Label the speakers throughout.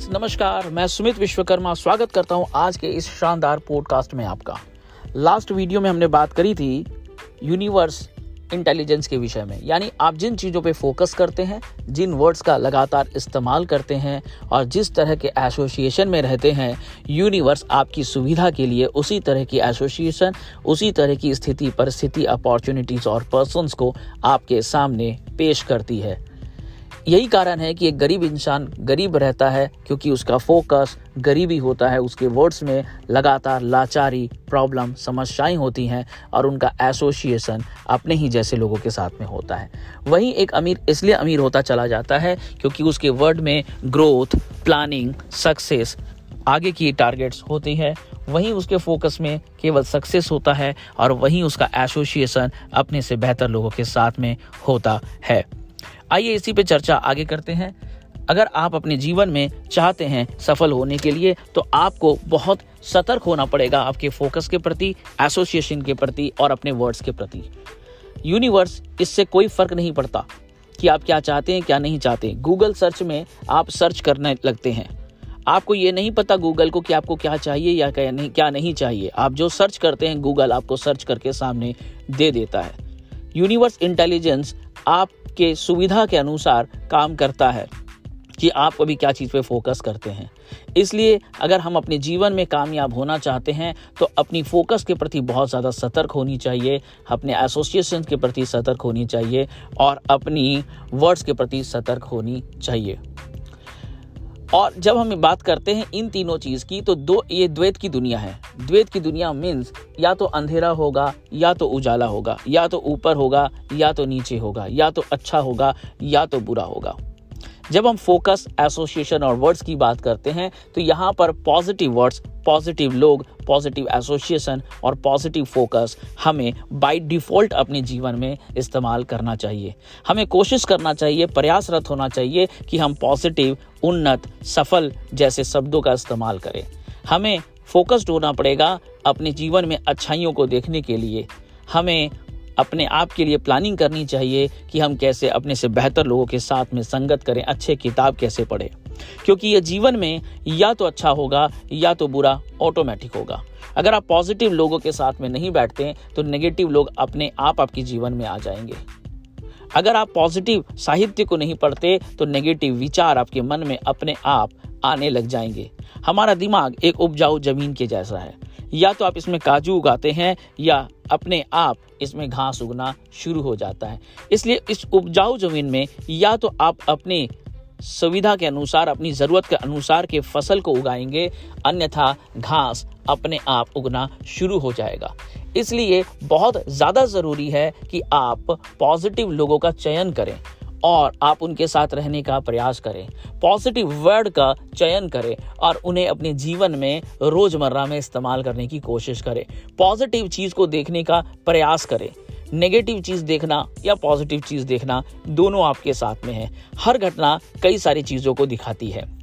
Speaker 1: Friends नमस्कार, मैं सुमित विश्वकर्मा स्वागत करता हूँ आज के इस शानदार पॉडकास्ट में आपका। लास्ट वीडियो में हमने बात करी थी यूनिवर्स इंटेलिजेंस के विषय में। यानी आप जिन चीज़ों पे फोकस करते हैं, जिन वर्ड्स का लगातार इस्तेमाल करते हैं और जिस तरह के एसोसिएशन में रहते हैं यूनिवर्स आपकी सुविधा के लिए उसी तरह की एसोसिएशन उसी तरह की स्थिति, परिस्थिति अपॉर्चुनिटीज़ और पर्सनस को आपके सामने पेश करती है। यही कारण है कि एक गरीब इंसान गरीब रहता है क्योंकि उसका फोकस गरीबी होता है। उसके वर्ड्स में लगातार लाचारी प्रॉब्लम समस्याएँ होती हैं और उनका एसोसिएशन अपने ही जैसे लोगों के साथ में होता है। वहीं एक अमीर, इसलिए अमीर होता चला जाता है क्योंकि उसके वर्ड में ग्रोथ प्लानिंग सक्सेस आगे की टारगेट्स होती है। वहीं उसके फोकस में केवल सक्सेस होता है और वहीं उसका एसोसिएशन अपने से बेहतर लोगों के साथ में होता है। आइए इसी पे चर्चा आगे करते हैं। अगर आप अपने जीवन में चाहते हैं सफल होने के लिए तो आपको बहुत सतर्क होना पड़ेगा आपके फोकस के प्रति, एसोसिएशन के प्रति और अपने वर्ड्स के प्रति। यूनिवर्स, इससे कोई फ़र्क नहीं पड़ता कि आप क्या चाहते हैं, क्या नहीं चाहते। गूगल सर्च में आप सर्च करने लगते हैं। आपको ये नहीं पता गूगल को कि आपको क्या चाहिए या क्या नहीं क्या नहीं चाहिए। आप जो सर्च करते हैं, गूगल आपको सर्च करके सामने दे देता है। यूनिवर्स, इंटेलिजेंस आप के सुविधा के अनुसार काम करता है कि आप अभी क्या चीज़ पे फोकस करते हैं। इसलिए अगर हम अपने जीवन में कामयाब होना चाहते हैं तो अपनी फोकस के प्रति बहुत ज़्यादा सतर्क होनी चाहिए, अपने एसोसिएशन के प्रति सतर्क होनी चाहिए और अपनी वर्ड्स के प्रति सतर्क होनी चाहिए। और जब हम बात करते हैं इन तीनों चीज़ की तो दो, ये द्वैत की दुनिया है। द्वैत की दुनिया मीन्स या तो अंधेरा होगा, या तो उजाला होगा, या तो ऊपर होगा, या तो नीचे होगा, या तो अच्छा होगा, या तो बुरा होगा। जब हम फोकस एसोसिएशन और वर्ड्स की बात करते हैं तो यहाँ पर पॉजिटिव वर्ड्स पॉजिटिव लोग पॉजिटिव एसोसिएशन और पॉजिटिव फोकस हमें बाय डिफ़ॉल्ट अपने जीवन में इस्तेमाल करना चाहिए। हमें कोशिश करना चाहिए, प्रयासरत होना चाहिए कि हम पॉजिटिव उन्नत, सफल जैसे शब्दों का इस्तेमाल करें। हमें फोकस्ड होना पड़ेगा अपने जीवन में अच्छाइयों को देखने के लिए। हमें अपने आप के लिए प्लानिंग करनी चाहिए कि हम कैसे अपने से बेहतर लोगों के साथ में संगत करें, अच्छे किताब कैसे पढ़ें। क्योंकि ये जीवन में या तो अच्छा होगा, या तो बुरा ऑटोमेटिक होगा। अगर आप पॉजिटिव लोगों के साथ में नहीं बैठते तो नेगेटिव लोग अपने आप आपके जीवन में आ जाएँगे। अगर आप पॉजिटिव साहित्य को नहीं पढ़ते तो नेगेटिव विचार आपके मन में अपने आप आने लग जाएँगे। हमारा दिमाग एक उपजाऊ ज़मीन के जैसा है। या तो आप इसमें काजू उगाते हैं, या अपने आप इसमें घास उगना शुरू हो जाता है। इसलिए इस उपजाऊ ज़मीन में या तो आप अपने सुविधा के अनुसार, अपनी ज़रूरत के अनुसार के फ़सल को उगाएँगे, अन्यथा घास अपने आप उगना शुरू हो जाएगा। इसलिए बहुत ज़्यादा ज़रूरी है कि आप पॉजिटिव लोगों का चयन करें। और आप उनके साथ रहने का प्रयास करें। पॉजिटिव वर्ड का चयन करें और उन्हें अपने जीवन में रोज़मर्रा में इस्तेमाल करने की कोशिश करें। पॉजिटिव चीज़ को देखने का प्रयास करें। नेगेटिव चीज़ देखना या पॉजिटिव चीज़ देखना दोनों आपके साथ में है। हर घटना कई सारी चीज़ों को दिखाती है।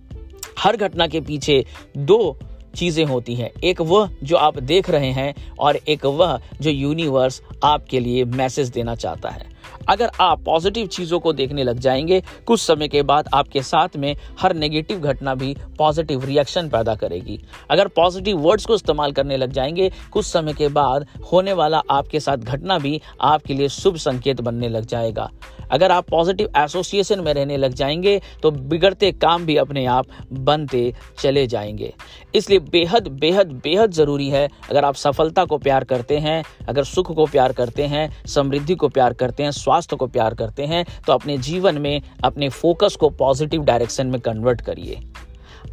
Speaker 1: हर घटना के पीछे दो चीज़ें होती हैं। एक वह जो आप देख रहे हैं और एक वह जो यूनिवर्स आपके लिए मैसेज देना चाहता है। अगर आप पॉजिटिव चीज़ों को देखने लग जाएँगे, कुछ समय के बाद आपके साथ में हर नेगेटिव घटना भी पॉजिटिव रिएक्शन पैदा करेगी। अगर पॉजिटिव वर्ड्स को इस्तेमाल करने लग जाएँगे, कुछ समय के बाद होने वाला आपके साथ घटना भी आपके लिए शुभ संकेत बनने लग जाएगा। अगर आप पॉजिटिव एसोसिएशन में रहने लग जाएँगे तो बिगड़ते काम भी अपने आप बनते चले जाएँगे। इसलिए बेहद बेहद बेहद ज़रूरी है, अगर आप सफलता को प्यार करते हैं, अगर सुख को प्यार करते हैं, समृद्धि को प्यार करते हैं स्वास्थ्य को प्यार करते हैं तो अपने जीवन में, अपने फोकस को पॉजिटिव डायरेक्शन में कन्वर्ट करिए।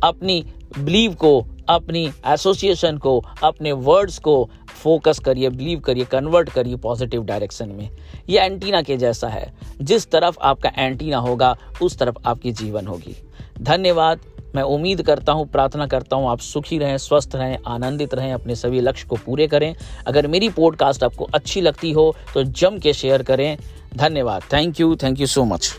Speaker 1: अपनी बिलीव को, अपनी एसोसिएशन को, अपने वर्ड्स को फोकस करिए बिलीव करिए कन्वर्ट करिए पॉजिटिव डायरेक्शन में। ये एंटीना के जैसा है। जिस तरफ़ आपका एंटीना होगा, उस तरफ़ आपकी जीवन होगी। धन्यवाद। मैं उम्मीद करता हूँ, प्रार्थना करता हूँ, आप सुखी रहें, स्वस्थ रहें, आनंदित रहें, अपने सभी लक्ष्य को पूरे करें। अगर मेरी पॉडकास्ट आपको अच्छी लगती हो तो जम के शेयर करें। धन्यवाद। Thank you thank you so much